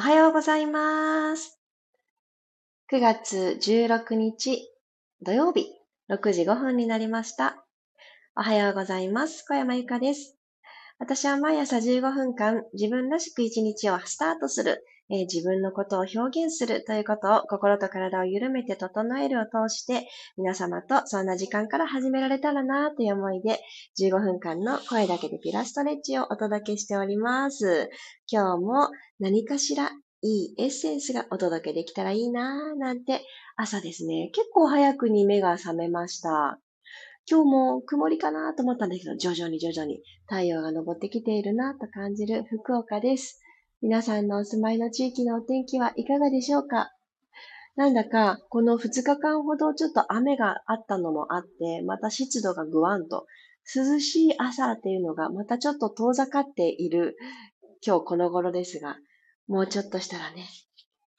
おはようございます。9月16日土曜日6時5分になりました。おはようございます。小山由かです。私は毎朝15分間自分らしく一日をスタートする、えー、自分のことを表現するということを心と体を緩めて整えるを通して皆様とそんな時間から始められたらなという思いで15分間の声だけでピラストレッチをお届けしております。今日も何かしらいいエッセンスがお届けできたらいいなぁなんて朝ですね、結構早くに目が覚めました。今日も曇りかなと思ったんだけど、徐々に徐々に太陽が昇ってきているなと感じる福岡です。皆さんのお住まいの地域のお天気はいかがでしょうか？なんだか、この2日間ほどちょっと雨があったのもあって、また湿度がぐわんと、涼しい朝っていうのがまたちょっと遠ざかっている今日この頃ですが、もうちょっとしたらね、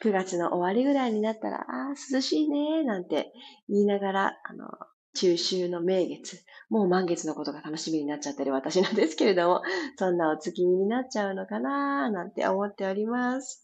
9月の終わりぐらいになったら、ああ、涼しいね、なんて言いながら、あの、中秋の名月、もう満月のことが楽しみになっちゃってる私なんですけれども、そんなお月見になっちゃうのかななんて思っております。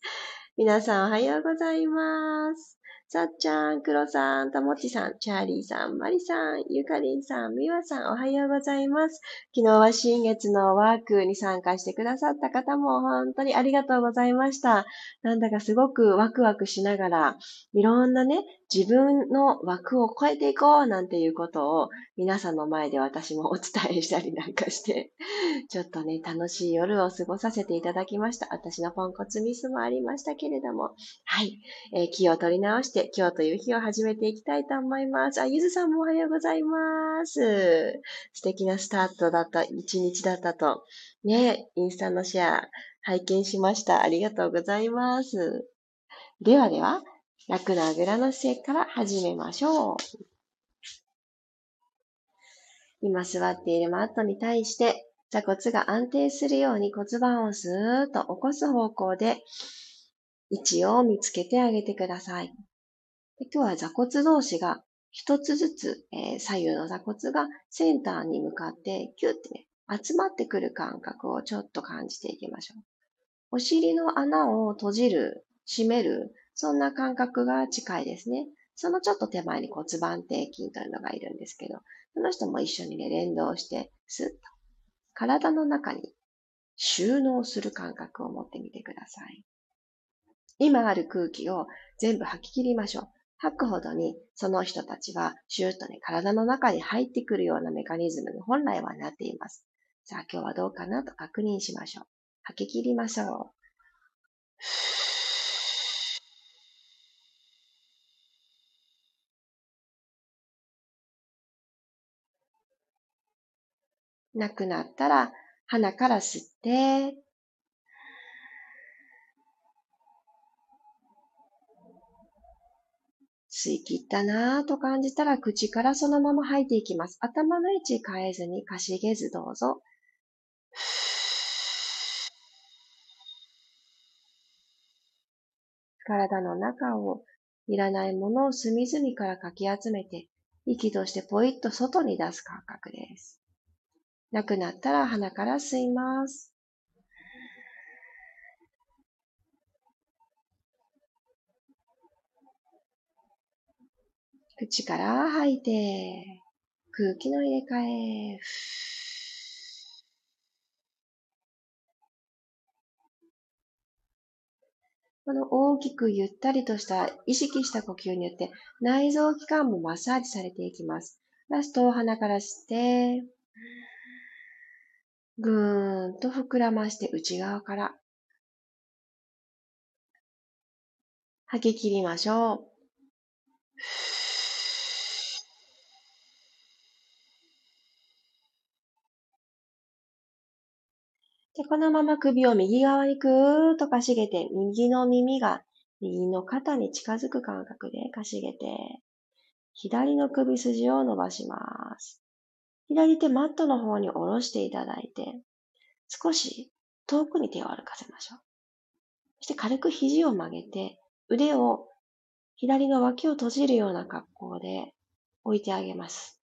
皆さんおはようございます。さっちゃん、くろさん、たもちさん、チャーリーさん、まりさん、ゆかりんさん、みわさん、おはようございます。昨日は新月のワークに参加してくださった方も本当にありがとうございました。なんだかすごくワクワクしながら、いろんなね、自分の枠を超えていこうなんていうことを皆さんの前で私もお伝えしたりなんかして、ちょっとね、楽しい夜を過ごさせていただきました。私のポンコツミスもありましたけれども、はい、えー、気を取り直して、今日という日を始めていきたいと思います。あ、ゆずさんもおはようございます。素敵なスタートだった、一日だったと。ね、インスタのシェア拝見しました。ありがとうございます。ではでは、楽なあぐらの姿勢から始めましょう。今座っているマットに対して座骨が安定するように骨盤をスーッと起こす方向で位置を見つけてあげてください。今日は座骨同士が一つずつ、えー、左右の座骨がセンターに向かってキュッてね、集まってくる感覚をちょっと感じていきましょう。お尻の穴を閉じる、閉める、そんな感覚が近いですね。そのちょっと手前に骨盤底筋というのがいるんですけど、その人も一緒にね、連動して、スッと体の中に収納する感覚を持ってみてください。今ある空気を全部吐き切りましょう。吐くほどにその人たちはシューッとね、体の中に入ってくるようなメカニズムに本来はなっています。さあ今日はどうかなと確認しましょう。吐き切りましょう。なくなったら鼻から吸って、吸い切ったなぁと感じたら口からそのまま吐いていきます。頭の位置変えずにかしげずどうぞ。体の中をいらないものを隅々からかき集めて、息としてポイッと外に出す感覚です。なくなったら鼻から吸います。口から吐いて、空気の入れ替え。この大きくゆったりとした意識した呼吸によって内臓器官もマッサージされていきます。ラストを鼻から吸って、ぐーんと膨らまして内側から吐き切りましょう。で、このまま首を右側にくーっとかしげて、右の耳が右の肩に近づく感覚でかしげて、左の首筋を伸ばします。左手マットの方に下ろしていただいて、少し遠くに手を歩かせましょう。そして軽く肘を曲げて、腕を左の脇を閉じるような格好で置いてあげます。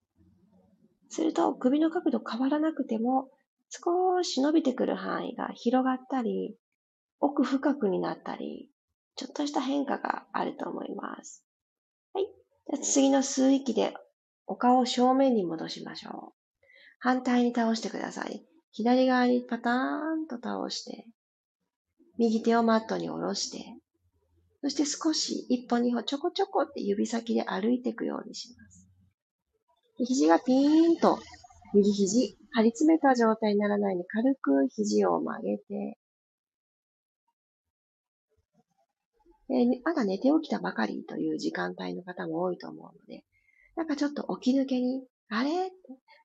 すると首の角度変わらなくても少し伸びてくる範囲が広がったり、奥深くになったり、ちょっとした変化があると思います。はい。じゃ次の吸う息でお顔を正面に戻しましょう。反対に倒してください。左側にパターンと倒して、右手をマットに下ろして、そして少し一歩二歩ちょこちょこって指先で歩いていくようにします。肘がピーンと右肘張り詰めた状態にならないように軽く肘を曲げて、えー、まだ寝て起きたばかりという時間帯の方も多いと思うので、なんかちょっと起き抜けに、あれ？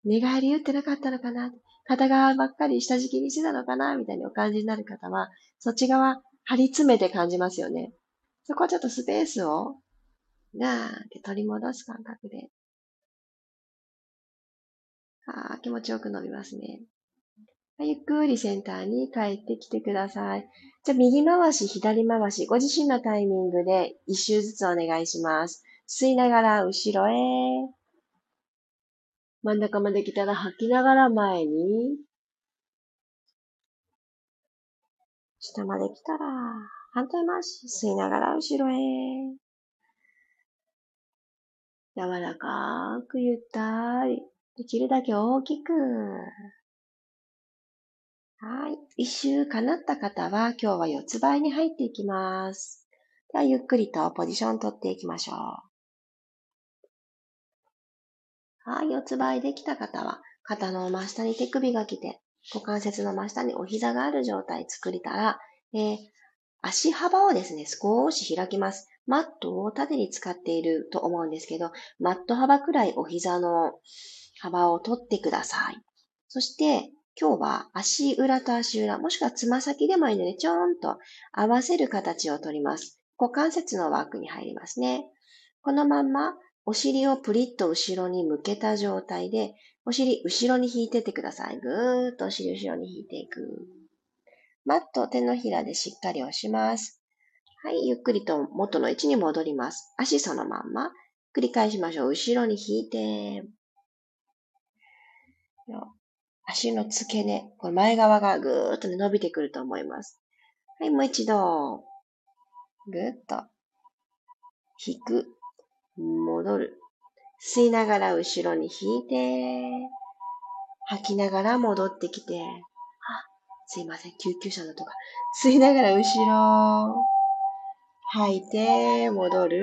寝返り打ってなかったのかな？片側ばっかり下敷きにしてたのかな？みたいにお感じになる方は、そっち側張り詰めて感じますよね。そこはちょっとスペースを、なーって取り戻す感覚で。あー気持ちよく伸びますね。ゆっくりセンターに帰ってきてください。じゃあ、右回し、左回し、ご自身のタイミングで一周ずつお願いします。吸いながら後ろへ。真ん中まで来たら吐きながら前に。下まで来たら反対回し。吸いながら後ろへ。柔らかくゆったり。できるだけ大きく。はい。一周叶った方は今日は四つ倍に入っていきます。ではゆっくりとポジション取っていきましょう。はい。四つ倍できた方は肩の真下に手首が来て、股関節の真下にお膝がある状態作りたら、えー、足幅をですね、少し開きます。マットを縦に使っていると思うんですけど、マット幅くらいお膝の幅を取ってください。そして、今日は足裏と足裏、もしくはつま先でもいいので、ちょーんと合わせる形をとります。股関節のワークに入りますね。このまんま、お尻をプリッと後ろに向けた状態で、お尻後ろに引いてってください。ぐーっとお尻後ろに引いていく。マット手のひらでしっかり押します。はい、ゆっくりと元の位置に戻ります。足そのまんま。繰り返しましょう。後ろに引いて。足の付け根、これ前側がぐーっと、ね、伸びてくると思います。はい、もう一度、ぐーっと、引く、戻る。吸いながら後ろに引いて、吐きながら戻ってきて、あ、すいません、救急車のとか。吸いながら後ろ、吐いて、戻る。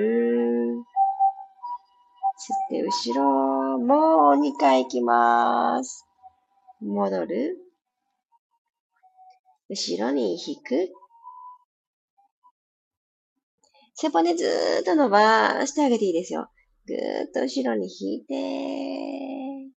吸って後ろ、もう2回行きます。戻る。後ろに引く。背骨ずーっと伸ばしてあげていいですよ。ぐーっと後ろに引いて、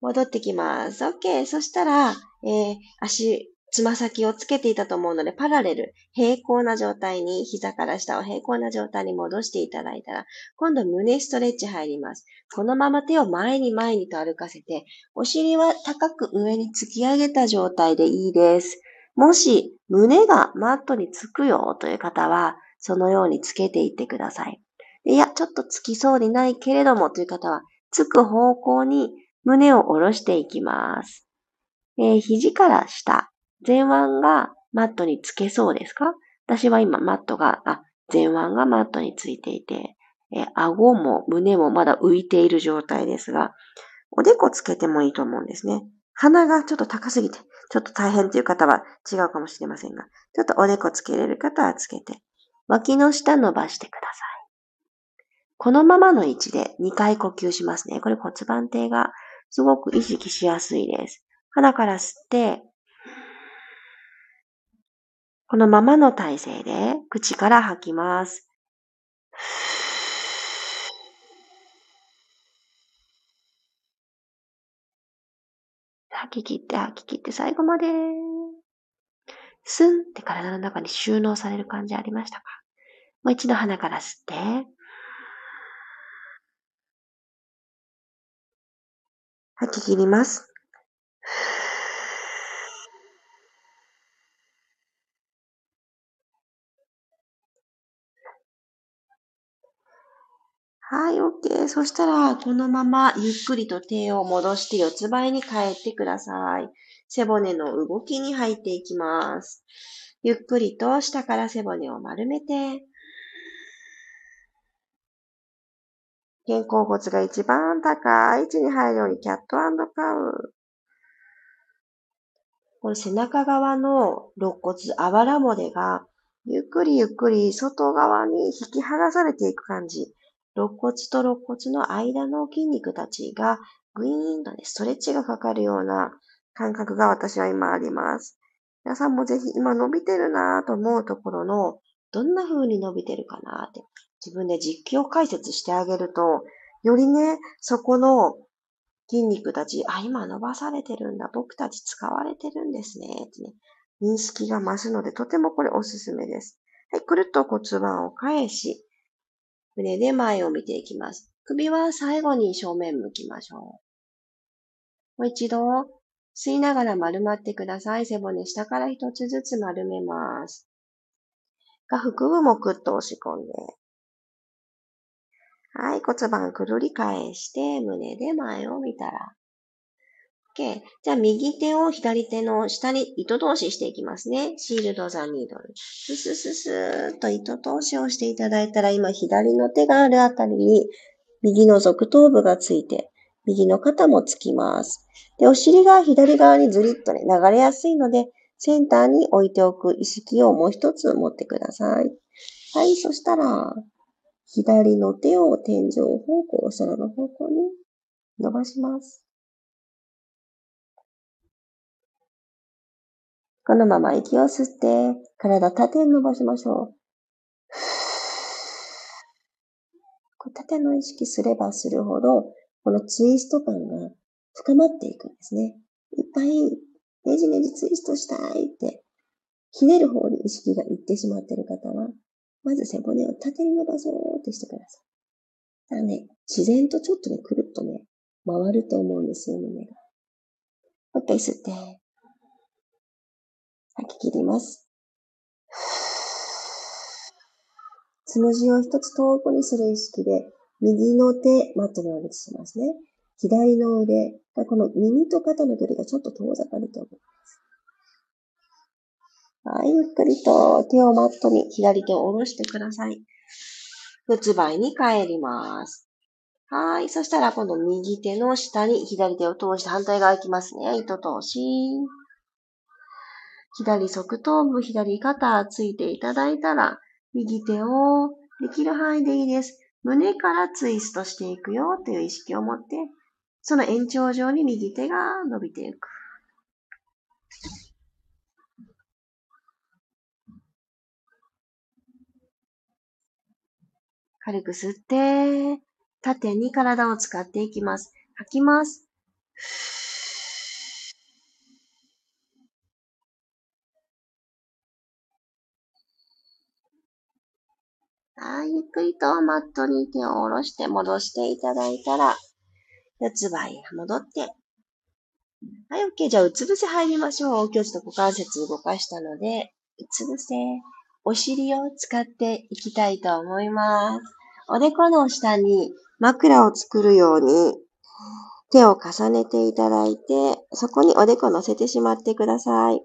戻ってきます。OK。そしたら、えー、足つま先をつけていたと思うので、パラレル、平行な状態に、膝から下を平行な状態に戻していただいたら、今度胸ストレッチ入ります。このまま手を前に前にと歩かせて、お尻は高く上に突き上げた状態でいいです。もし、胸がマットにつくよという方は、そのようにつけていってください。いや、ちょっとつきそうにないけれどもという方は、つく方向に胸を下ろしていきます。えー、肘から下、前腕がマットにつけそうですか？私は今マットが、あ、前腕がマットについていて、え顎も胸もまだ浮いている状態ですが、おでこつけてもいいと思うんですね。鼻がちょっと高すぎて、ちょっと大変という方は違うかもしれませんが、ちょっとおでこつけれる方はつけて、脇の下伸ばしてください。このままの位置で2回呼吸しますね。これ骨盤底がすごく意識しやすいです。鼻から吸って、このままの体勢で口から吐きます。吐き切って吐き切って最後まで。スンって体の中に収納される感じありましたか？もう一度鼻から吸って。吐き切ります。はい、OK。そしたら、このままゆっくりと手を戻して四つ倍に変えてください。背骨の動きに入っていきます。ゆっくりと下から背骨を丸めて、肩甲骨が一番高い位置に入るようにキャットカウ。この背中側の肋骨、あばら骨がゆっくりゆっくり外側に引き剥がされていく感じ。肋骨と肋骨の間の筋肉たちがグイーンとね、ストレッチがかかるような感覚が私は今あります。皆さんもぜひ今伸びてるなぁと思うところのどんな風に伸びてるかなって、自分で実況解説してあげると、よりね、そこの筋肉たち、あ、今伸ばされてるんだ、僕たち使われてるんですね、ってね、認識が増すので、とてもこれおすすめです。はい、くるっと骨盤を返し、胸で前を見ていきます。首は最後に正面向きましょう。もう一度、吸いながら丸まってください。背骨下から一つずつ丸めます。が、腹部もくっと押し込んで。はい、骨盤くるり返して、胸で前を見たら。OK。じゃあ、右手を左手の下に糸通ししていきますね。シールドザニードル。ススススーっと糸通しをしていただいたら、今左の手があるあたりに、右の側頭部がついて、右の肩もつきます。で、お尻が左側にずりっとね、流れやすいので、センターに置いておく意識をもう一つ持ってください。はい、そしたら、左の手を天井方向、空の方向に伸ばします。このまま息を吸って、体縦に伸ばしましょう。縦の意識すればするほど、このツイスト感が深まっていくんですね。いっぱいねじねじツイストしたいって、ひねる方に意識がいってしまっている方は、まず背骨を縦に伸ばそうってしてください。だからね、自然とちょっとね、くるっとね、回ると思うんですよ、胸が。もう一回吸って、吐き切ります。つむじを一つ遠くにする意識で、右の手、マットに上げてしますね。左の腕この耳と肩の距離がちょっと遠ざかると思います。はい、ゆっくりと手をマットに左手を下ろしてください。四つ倍に帰ります。はい。そしたら今度右手の下に左手を通して反対側行きますね。糸通し。左側頭部、左肩ついていただいたら、右手をできる範囲でいいです。胸からツイストしていくよという意識を持ってその延長上に右手が伸びていく。軽く吸って、縦に体を使っていきます。吐きます。ゆっくりとマットに手を下ろして戻していただいたら、四つ倍戻って。はい、OK。じゃあ、うつ伏せ入りましょう。今日ちょっと股関節動かしたので、うつ伏せ。お尻を使っていきたいと思います。おでこの下に枕を作るように手を重ねていただいて、そこにおでこ乗せてしまってください。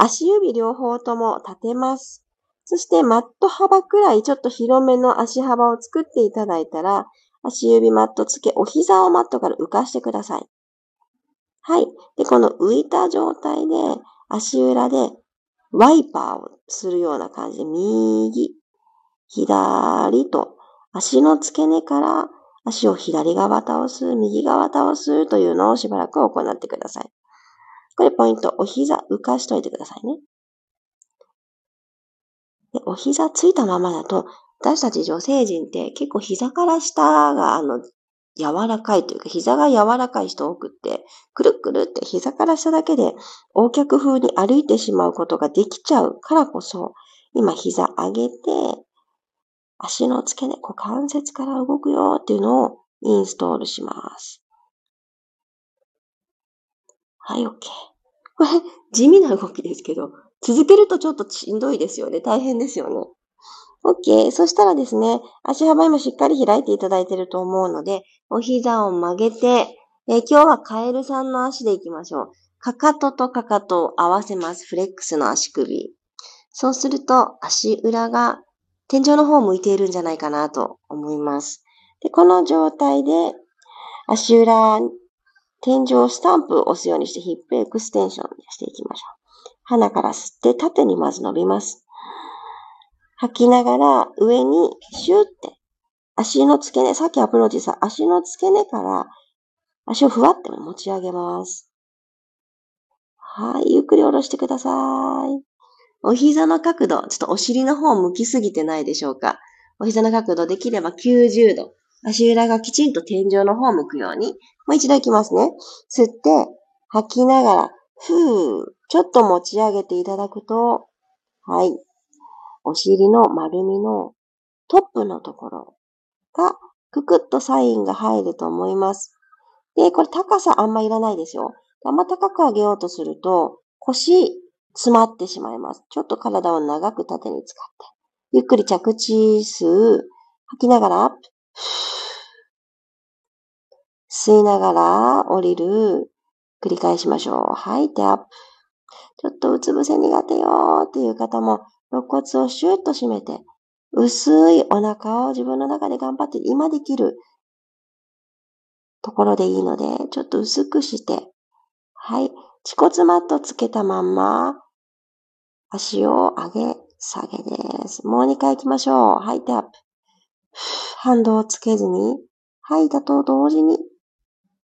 足指両方とも立てます。そしてマット幅くらいちょっと広めの足幅を作っていただいたら、足指マットつけ、お膝をマットから浮かしてください。はい。で、この浮いた状態で、足裏でワイパーをするような感じで、右、左と、足の付け根から足を左側倒す、右側倒すというのをしばらく行ってください。これポイント、お膝浮かしといてくださいね。でお膝ついたままだと私たち女性陣って結構膝から下があの柔らかいというか膝が柔らかい人多くって、くるくるって膝から下だけで横脚風に歩いてしまうことができちゃうからこそ、今膝上げて、足の付け根、股関節から動くよっていうのをインストールします。はい、OK。これ、地味な動きですけど、続けるとちょっとしんどいですよね。大変ですよね。OK。そしたらですね、足幅今しっかり開いていただいていると思うので、お膝を曲げて、え今日はカエルさんの足で行きましょう。かかととかかとを合わせます。フレックスの足首。そうすると足裏が天井の方を向いているんじゃないかなと思います。で、この状態で足裏、天井スタンプを押すようにしてヒップエクステンションしていきましょう。鼻から吸って縦にまず伸びます。吐きながら上にシューって足の付け根、さっきアプローチさ、足の付け根から足をふわって持ち上げます。はい、ゆっくり下ろしてください。お膝の角度、ちょっとお尻の方向きすぎてないでしょうか。お膝の角度できれば90度。足裏がきちんと天井の方向くように。もう一度いきますね。吸って、吐きながら、ふー、ちょっと持ち上げていただくと、はい。お尻の丸みのトップのところが、くくっとサインが入ると思います。で、これ高さあんまいらないですよ。あんま高く上げようとすると、腰詰まってしまいます。ちょっと体を長く縦に使って。ゆっくり着地数、吐きながらアップ。吸いながら降りる。繰り返しましょう。吐いてアップ。ちょっとうつ伏せ苦手よっていう方も、肋骨をシュッと締めて、薄いお腹を自分の中で頑張って今できるところでいいので、ちょっと薄くして、はい。恥骨マットつけたまんま、足を上げ、下げです。もう2回行きましょう。吐いてアップ。反動をつけずに、吐いたと同時に、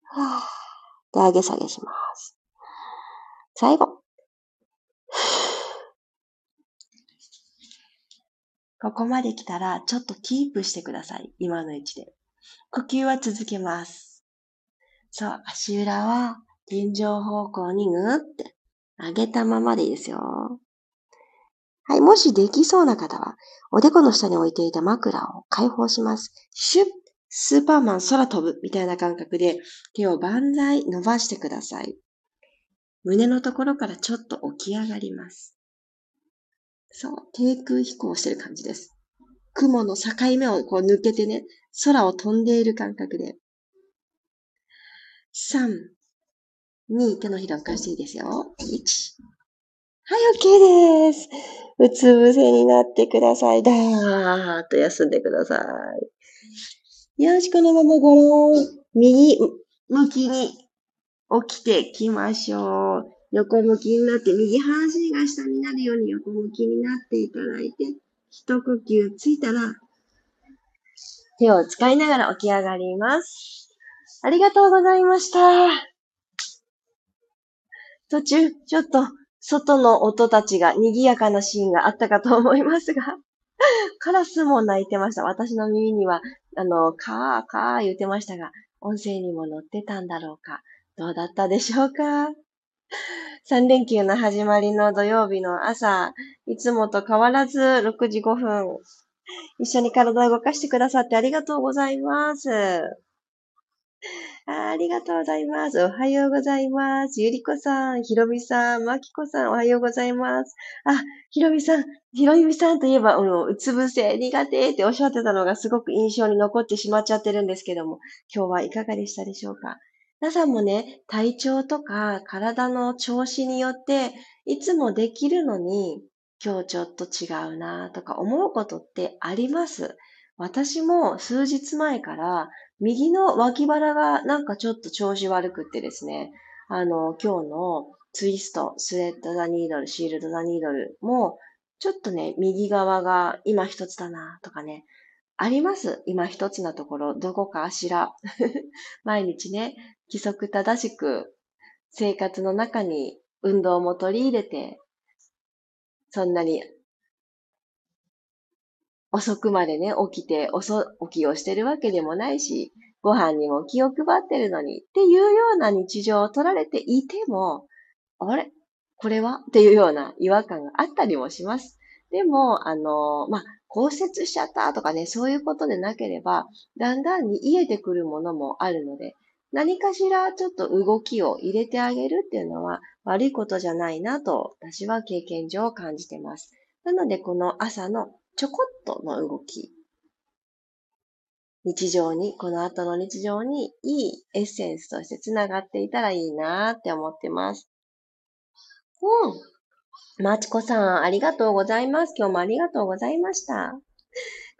はぁで、上げ下げします。最後。ここまで来たら、ちょっとキープしてください。今の位置で。呼吸は続けます。そう、足裏は天井方向にぐーって上げたままでいいですよ。はい、もしできそうな方は、おでこの下に置いていた枕を解放します。シュッスーパーマン空飛ぶみたいな感覚で手を万歳伸ばしてください。胸のところからちょっと起き上がります。そう、低空飛行してる感じです。雲の境目をこう抜けてね、空を飛んでいる感覚で。3、2、手のひらを返していいですよ。1。はい、OK です。うつ伏せになってください。だーっと休んでください。よし、このままごろん。右向きに起きてきましょう。横向きになって、右半身が下になるように横向きになっていただいて、一呼吸ついたら、手を使いながら起き上がります。ありがとうございました。途中、ちょっと、外の音たちが賑やかなシーンがあったかと思いますが、カラスも鳴いてました。私の耳には、あの、カーカー言ってましたが、音声にも乗ってたんだろうか。どうだったでしょうか？3連休の始まりの土曜日の朝、いつもと変わらず6時5分、一緒に体を動かしてくださってありがとうございます。あありがとうございます。おはようございます。ゆりこさん、ひろみさん、まきこさん、おはようございます。あ、ひろみさん、ひろみさんといえば、うん、うつ伏せ苦手っておっしゃってたのがすごく印象に残ってしまっちゃってるんですけども、今日はいかがでしたでしょうか？皆さんもね、体調とか体の調子によって、いつもできるのに、今日ちょっと違うなとか思うことってあります？私も数日前から右の脇腹がなんかちょっと調子悪くってですね、あの、今日のツイスト、スレッドザニードル、シールドザニードルも、ちょっとね、右側が今一つだなとかね、あります。今一つなところ、どこかあしら。毎日ね、規則正しく生活の中に運動も取り入れて、そんなに遅くまでね、起きて、遅起きをしてるわけでもないし、ご飯にも気を配ってるのにっていうような日常を取られていても、あれ？これは？っていうような違和感があったりもします。でも、あの、まあ、骨折しちゃったとかね、そういうことでなければ、だんだんに癒えてくるものもあるので、何かしらちょっと動きを入れてあげるっていうのは悪いことじゃないなと私は経験上感じてます。なのでこの朝のちょこっとの動き。日常に、この後の日常にいいエッセンスとして繋がっていたらいいなって思ってます。うん。まちこさん、ありがとうございます。今日もありがとうございました。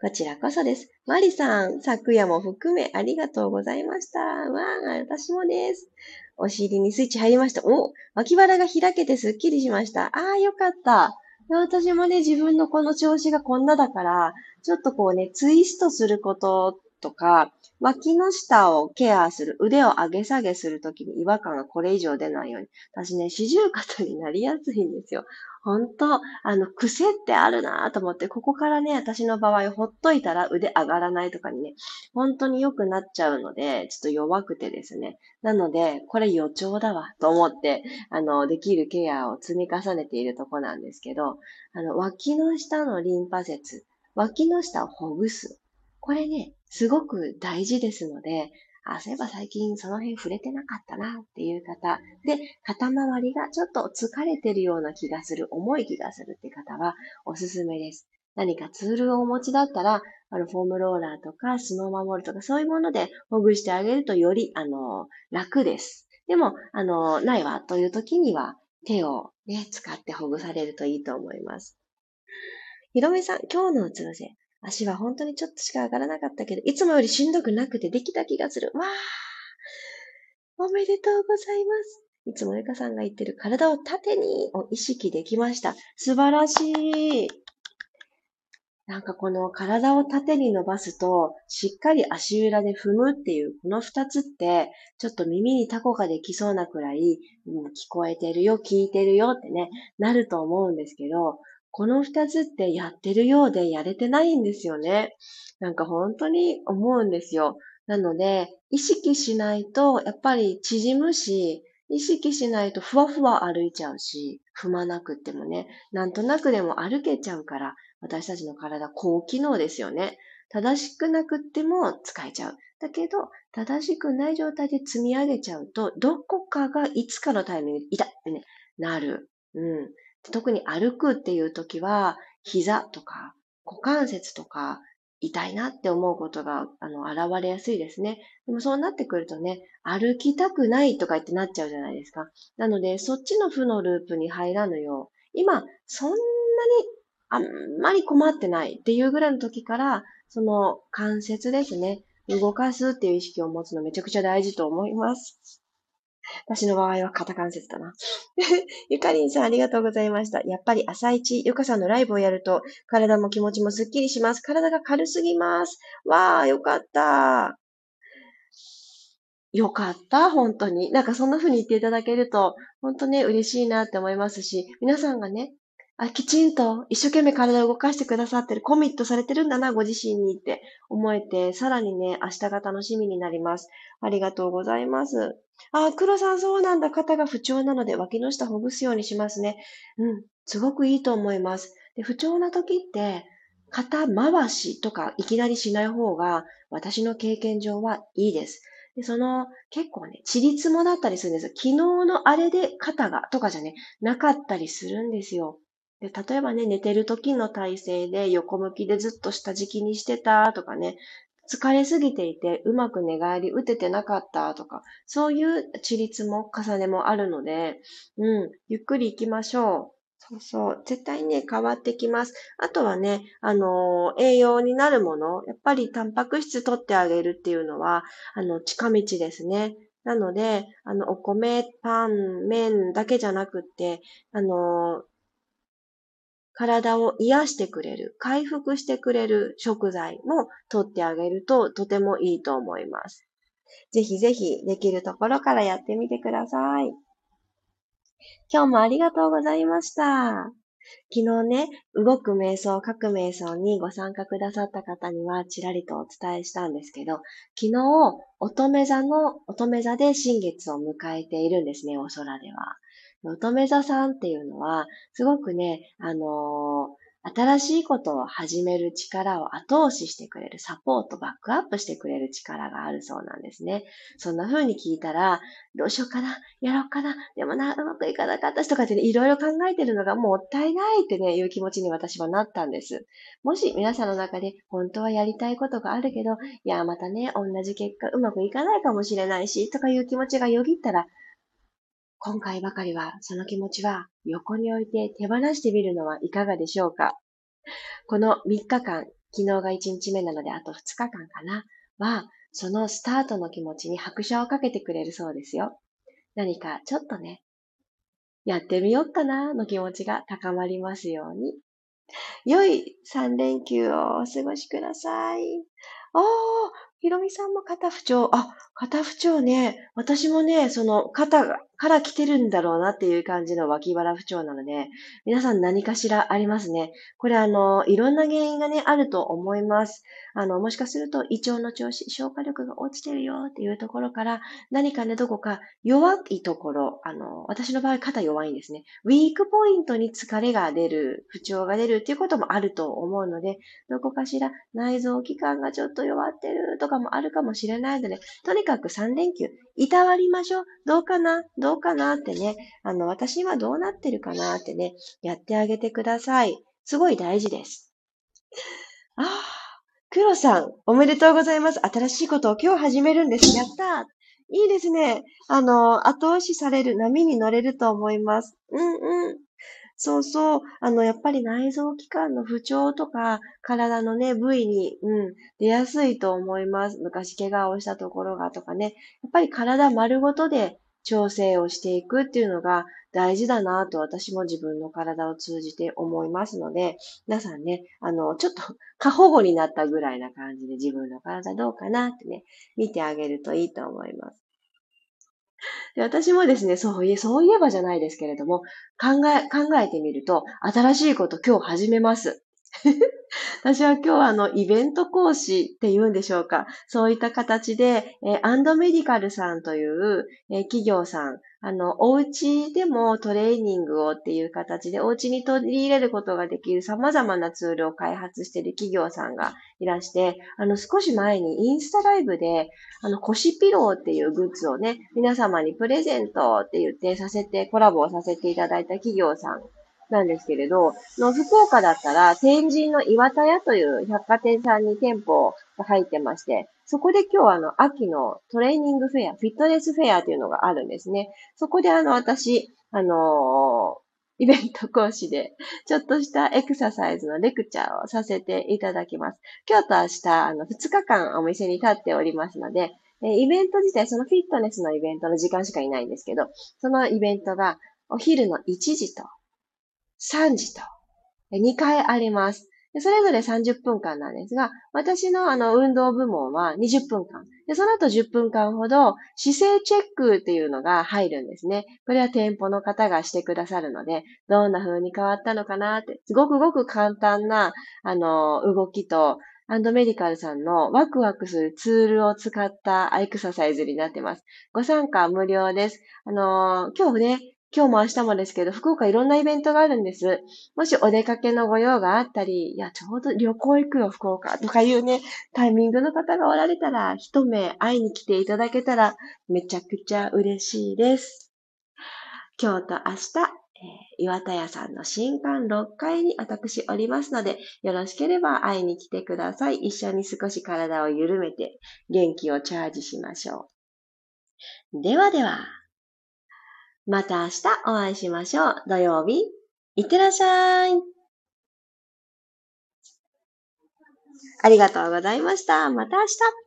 こちらこそです。マリさん、昨夜も含めありがとうございました。わあ、私もです。お尻にスイッチ入りました。お脇腹が開けてスッキリしました。ああ、よかった。私もね、自分のこの調子がこんなだから、ちょっとこうね、ツイストすることとか、脇の下をケアする、腕を上げ下げするときに違和感がこれ以上出ないように。私ね、四十肩になりやすいんですよ。本当あの、癖ってあるなと思って、ここからね、私の場合、ほっといたら腕上がらないとかにね、本当に良くなっちゃうので、ちょっと弱くてですね。なので、これ予兆だわ、と思って、あの、できるケアを積み重ねているとこなんですけど、あの、脇の下のリンパ節、脇の下をほぐす。これね、すごく大事ですので、あ、そういえば最近その辺触れてなかったなっていう方、で、肩周りがちょっと疲れてるような気がする、重い気がするって方はおすすめです。何かツールをお持ちだったら、あの、フォームローラーとか、スノーマモールとか、そういうものでほぐしてあげるとより、あの、楽です。でも、あの、ないわという時には、手をね、使ってほぐされるといいと思います。ひろめさん、今日のうつ伏せ。足は本当にちょっとしか上がらなかったけど、いつもよりしんどくなくてできた気がする。わーおめでとうございます。いつもゆかさんが言ってる体を縦にを意識できました。素晴らしい。なんかこの体を縦に伸ばすと、しっかり足裏で踏むっていう、この二つって、ちょっと耳にタコができそうなくらい、うん、聞こえてるよ、聞いてるよってね、なると思うんですけど、この二つってやってるようでやれてないんですよね。なんか本当に思うんですよ。なので、意識しないと、やっぱり縮むし、意識しないとふわふわ歩いちゃうし、踏まなくってもね、なんとなくでも歩けちゃうから、私たちの体高機能ですよね。正しくなくっても使えちゃう。だけど、正しくない状態で積み上げちゃうと、どこかがいつかのタイミングで痛ってね、なる。うん。特に歩くっていう時は、膝とか股関節とか痛いなって思うことが、あの、現れやすいですね。でもそうなってくるとね、歩きたくないとか言ってなっちゃうじゃないですか。なので、そっちの負のループに入らぬよう、今、そんなにあんまり困ってないっていうぐらいの時から、その関節ですね、動かすっていう意識を持つのめちゃくちゃ大事と思います。私の場合は肩関節だな。ゆかりんさんありがとうございました。やっぱり朝一、ゆかさんのライブをやると、体も気持ちもスッキリします。体が軽すぎます。わー、よかった。よかった、本当に。なんかそんな風に言っていただけると、本当ね、嬉しいなって思いますし、皆さんがね、あ、きちんと一生懸命体を動かしてくださってる、コミットされてるんだな、ご自身にって思えて、さらにね、明日が楽しみになります。ありがとうございます。あ、黒さんそうなんだ。肩が不調なので脇の下ほぐすようにしますね。うん、すごくいいと思います。で不調な時って、肩回しとかいきなりしない方が、私の経験上はいいです。で、その、結構ね、ちりつもだったりするんです昨日のあれで肩が、とかじゃね、なかったりするんですよ。で、例えばね、寝てる時の体勢で横向きでずっと下敷きにしてたとかね、疲れすぎていてうまく寝返り打ててなかったとか、そういう地立も重ねもあるので、うん、ゆっくり行きましょう。そうそう。絶対ね、変わってきます。あとはね、あのー、栄養になるもの、やっぱりタンパク質取ってあげるっていうのは、あの、近道ですね。なので、あの、お米、パン、麺だけじゃなくって、あのー、体を癒してくれる、回復してくれる食材も取ってあげるととてもいいと思います。ぜひぜひできるところからやってみてください。今日もありがとうございました。昨日ね、動く瞑想、書く瞑想にご参加くださった方にはちらりとお伝えしたんですけど、昨日、乙女座の、乙女座で新月を迎えているんですね、お空では。乙女座さんっていうのは、すごくね、あのー、新しいことを始める力を後押ししてくれる、サポート、バックアップしてくれる力があるそうなんですね。そんな風に聞いたら、どうしようかな、やろうかな、でもな、うまくいかなかったしとかってね、いろいろ考えてるのがもったいないってね、いう気持ちに私はなったんです。もし皆さんの中で本当はやりたいことがあるけど、いや、またね、同じ結果うまくいかないかもしれないし、とかいう気持ちがよぎったら、今回ばかりはその気持ちは横に置いて手放してみるのはいかがでしょうか？この3日間、昨日が1日目なのであと2日間かな、は、そのスタートの気持ちに拍車をかけてくれるそうですよ。何かちょっとね、やってみようかなの気持ちが高まりますように。良い3連休をお過ごしください。ああ、ひろみさんも肩不調。あ、肩不調ね。私もね、その肩がから来てるんだろうなっていう感じの脇腹不調なので、皆さん何かしらありますね。これあの、いろんな原因がね、あると思います。あの、もしかすると胃腸の調子、消化力が落ちてるよっていうところから、何かね、どこか弱いところ、あの、私の場合肩弱いんですね。ウィークポイントに疲れが出る、不調が出るっていうこともあると思うので、どこかしら内臓器官がちょっと弱ってるとかもあるかもしれないので、とにかく3連休、いたわりましょう。どうかな？どうかなってね、あの、私はどうなってるかなってね、やってあげてください。すごい大事です。ああ、黒さん、おめでとうございます。新しいことを今日始めるんです。やったいいですね。あの、後押しされる、波に乗れると思います。うんうん。そうそう。あの、やっぱり内臓器官の不調とか、体のね、部位に、うん、出やすいと思います。昔怪我をしたところがとかね。やっぱり体丸ごとで調整をしていくっていうのが大事だなと私も自分の体を通じて思いますので、皆さんね、あの、ちょっと過保護になったぐらいな感じで自分の体どうかなってね、見てあげるといいと思います。で私もですね、そういえ、そういえばじゃないですけれども、考え、考えてみると、新しいこと今日始めます。私は今日はあの、イベント講師って言うんでしょうか。そういった形で、えー、アンドメディカルさんという、えー、企業さん、あの、お家でもトレーニングをっていう形で、お家に取り入れることができる様々なツールを開発している企業さんがいらして、あの、少し前にインスタライブで、あの、腰ピローっていうグッズをね、皆様にプレゼントって言ってさせて、コラボをさせていただいた企業さんなんですけれど、の福岡だったら、天神の岩田屋という百貨店さんに店舗が入ってまして、そこで今日あの、秋のトレーニングフェア、フィットネスフェアというのがあるんですね。そこであの、私、あのーイベント講師で、ちょっとしたエクササイズのレクチャーをさせていただきます。今日と明日、あの、2日間お店に立っておりますので、イベント自体、そのフィットネスのイベントの時間しかいないんですけど、そのイベントがお昼の1時と3時と2回あります。それぞれ30分間なんですが、私のあの運動部門は20分間。で、その後10分間ほど姿勢チェックっていうのが入るんですね。これは店舗の方がしてくださるので、どんな風に変わったのかなって、すごくごく簡単な、あの、動きと、アンドメディカルさんのワクワクするツールを使ったエクササイズになってます。ご参加無料です。あの今日ね、今日も明日もですけど、福岡いろんなイベントがあるんです。もしお出かけのご用があったり、いや、ちょうど旅行行くよ、福岡とかいうね、タイミングの方がおられたら、一目会いに来ていただけたら、めちゃくちゃ嬉しいです。今日と明日、え、岩田屋さんの新館6階に私おりますので、よろしければ会いに来てください。一緒に少し体を緩めて元気をチャージしましょう。ではでは。また明日お会いしましょう。土曜日、いってらっしゃい。ありがとうございました。また明日。